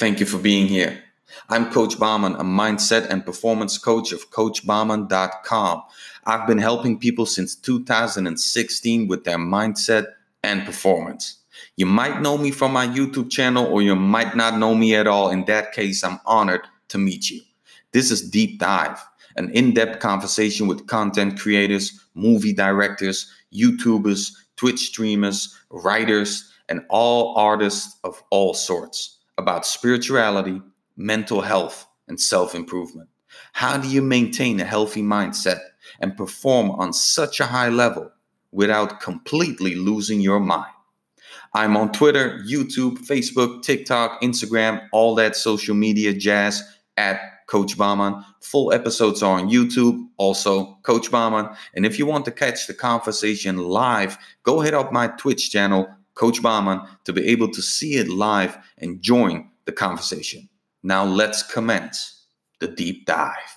Thank you for being here. I'm Coach Bahman, a mindset and performance coach of CoachBahman.com. I've been helping people since 2016 with their mindset and performance. You might know me from my YouTube channel, or you might not know me at all. In that case, I'm honored to meet you. This is Deep Dive, an in depth conversation with content creators, movie directors, YouTubers, Twitch streamers, writers, and all artists of all sorts about spirituality, mental health, and self improvement. How do you maintain a healthy mindset and perform on such a high level without completely losing your mind? I'm on Twitter, YouTube, Facebook, TikTok, Instagram, all that social media jazz at Coach Bahman. Full episodes are on YouTube, also Coach Bahman. And if you want to catch the conversation live, go hit up my Twitch channel, Coach Bahman, to be able to see it live and join the conversation. Now let's commence the deep dive.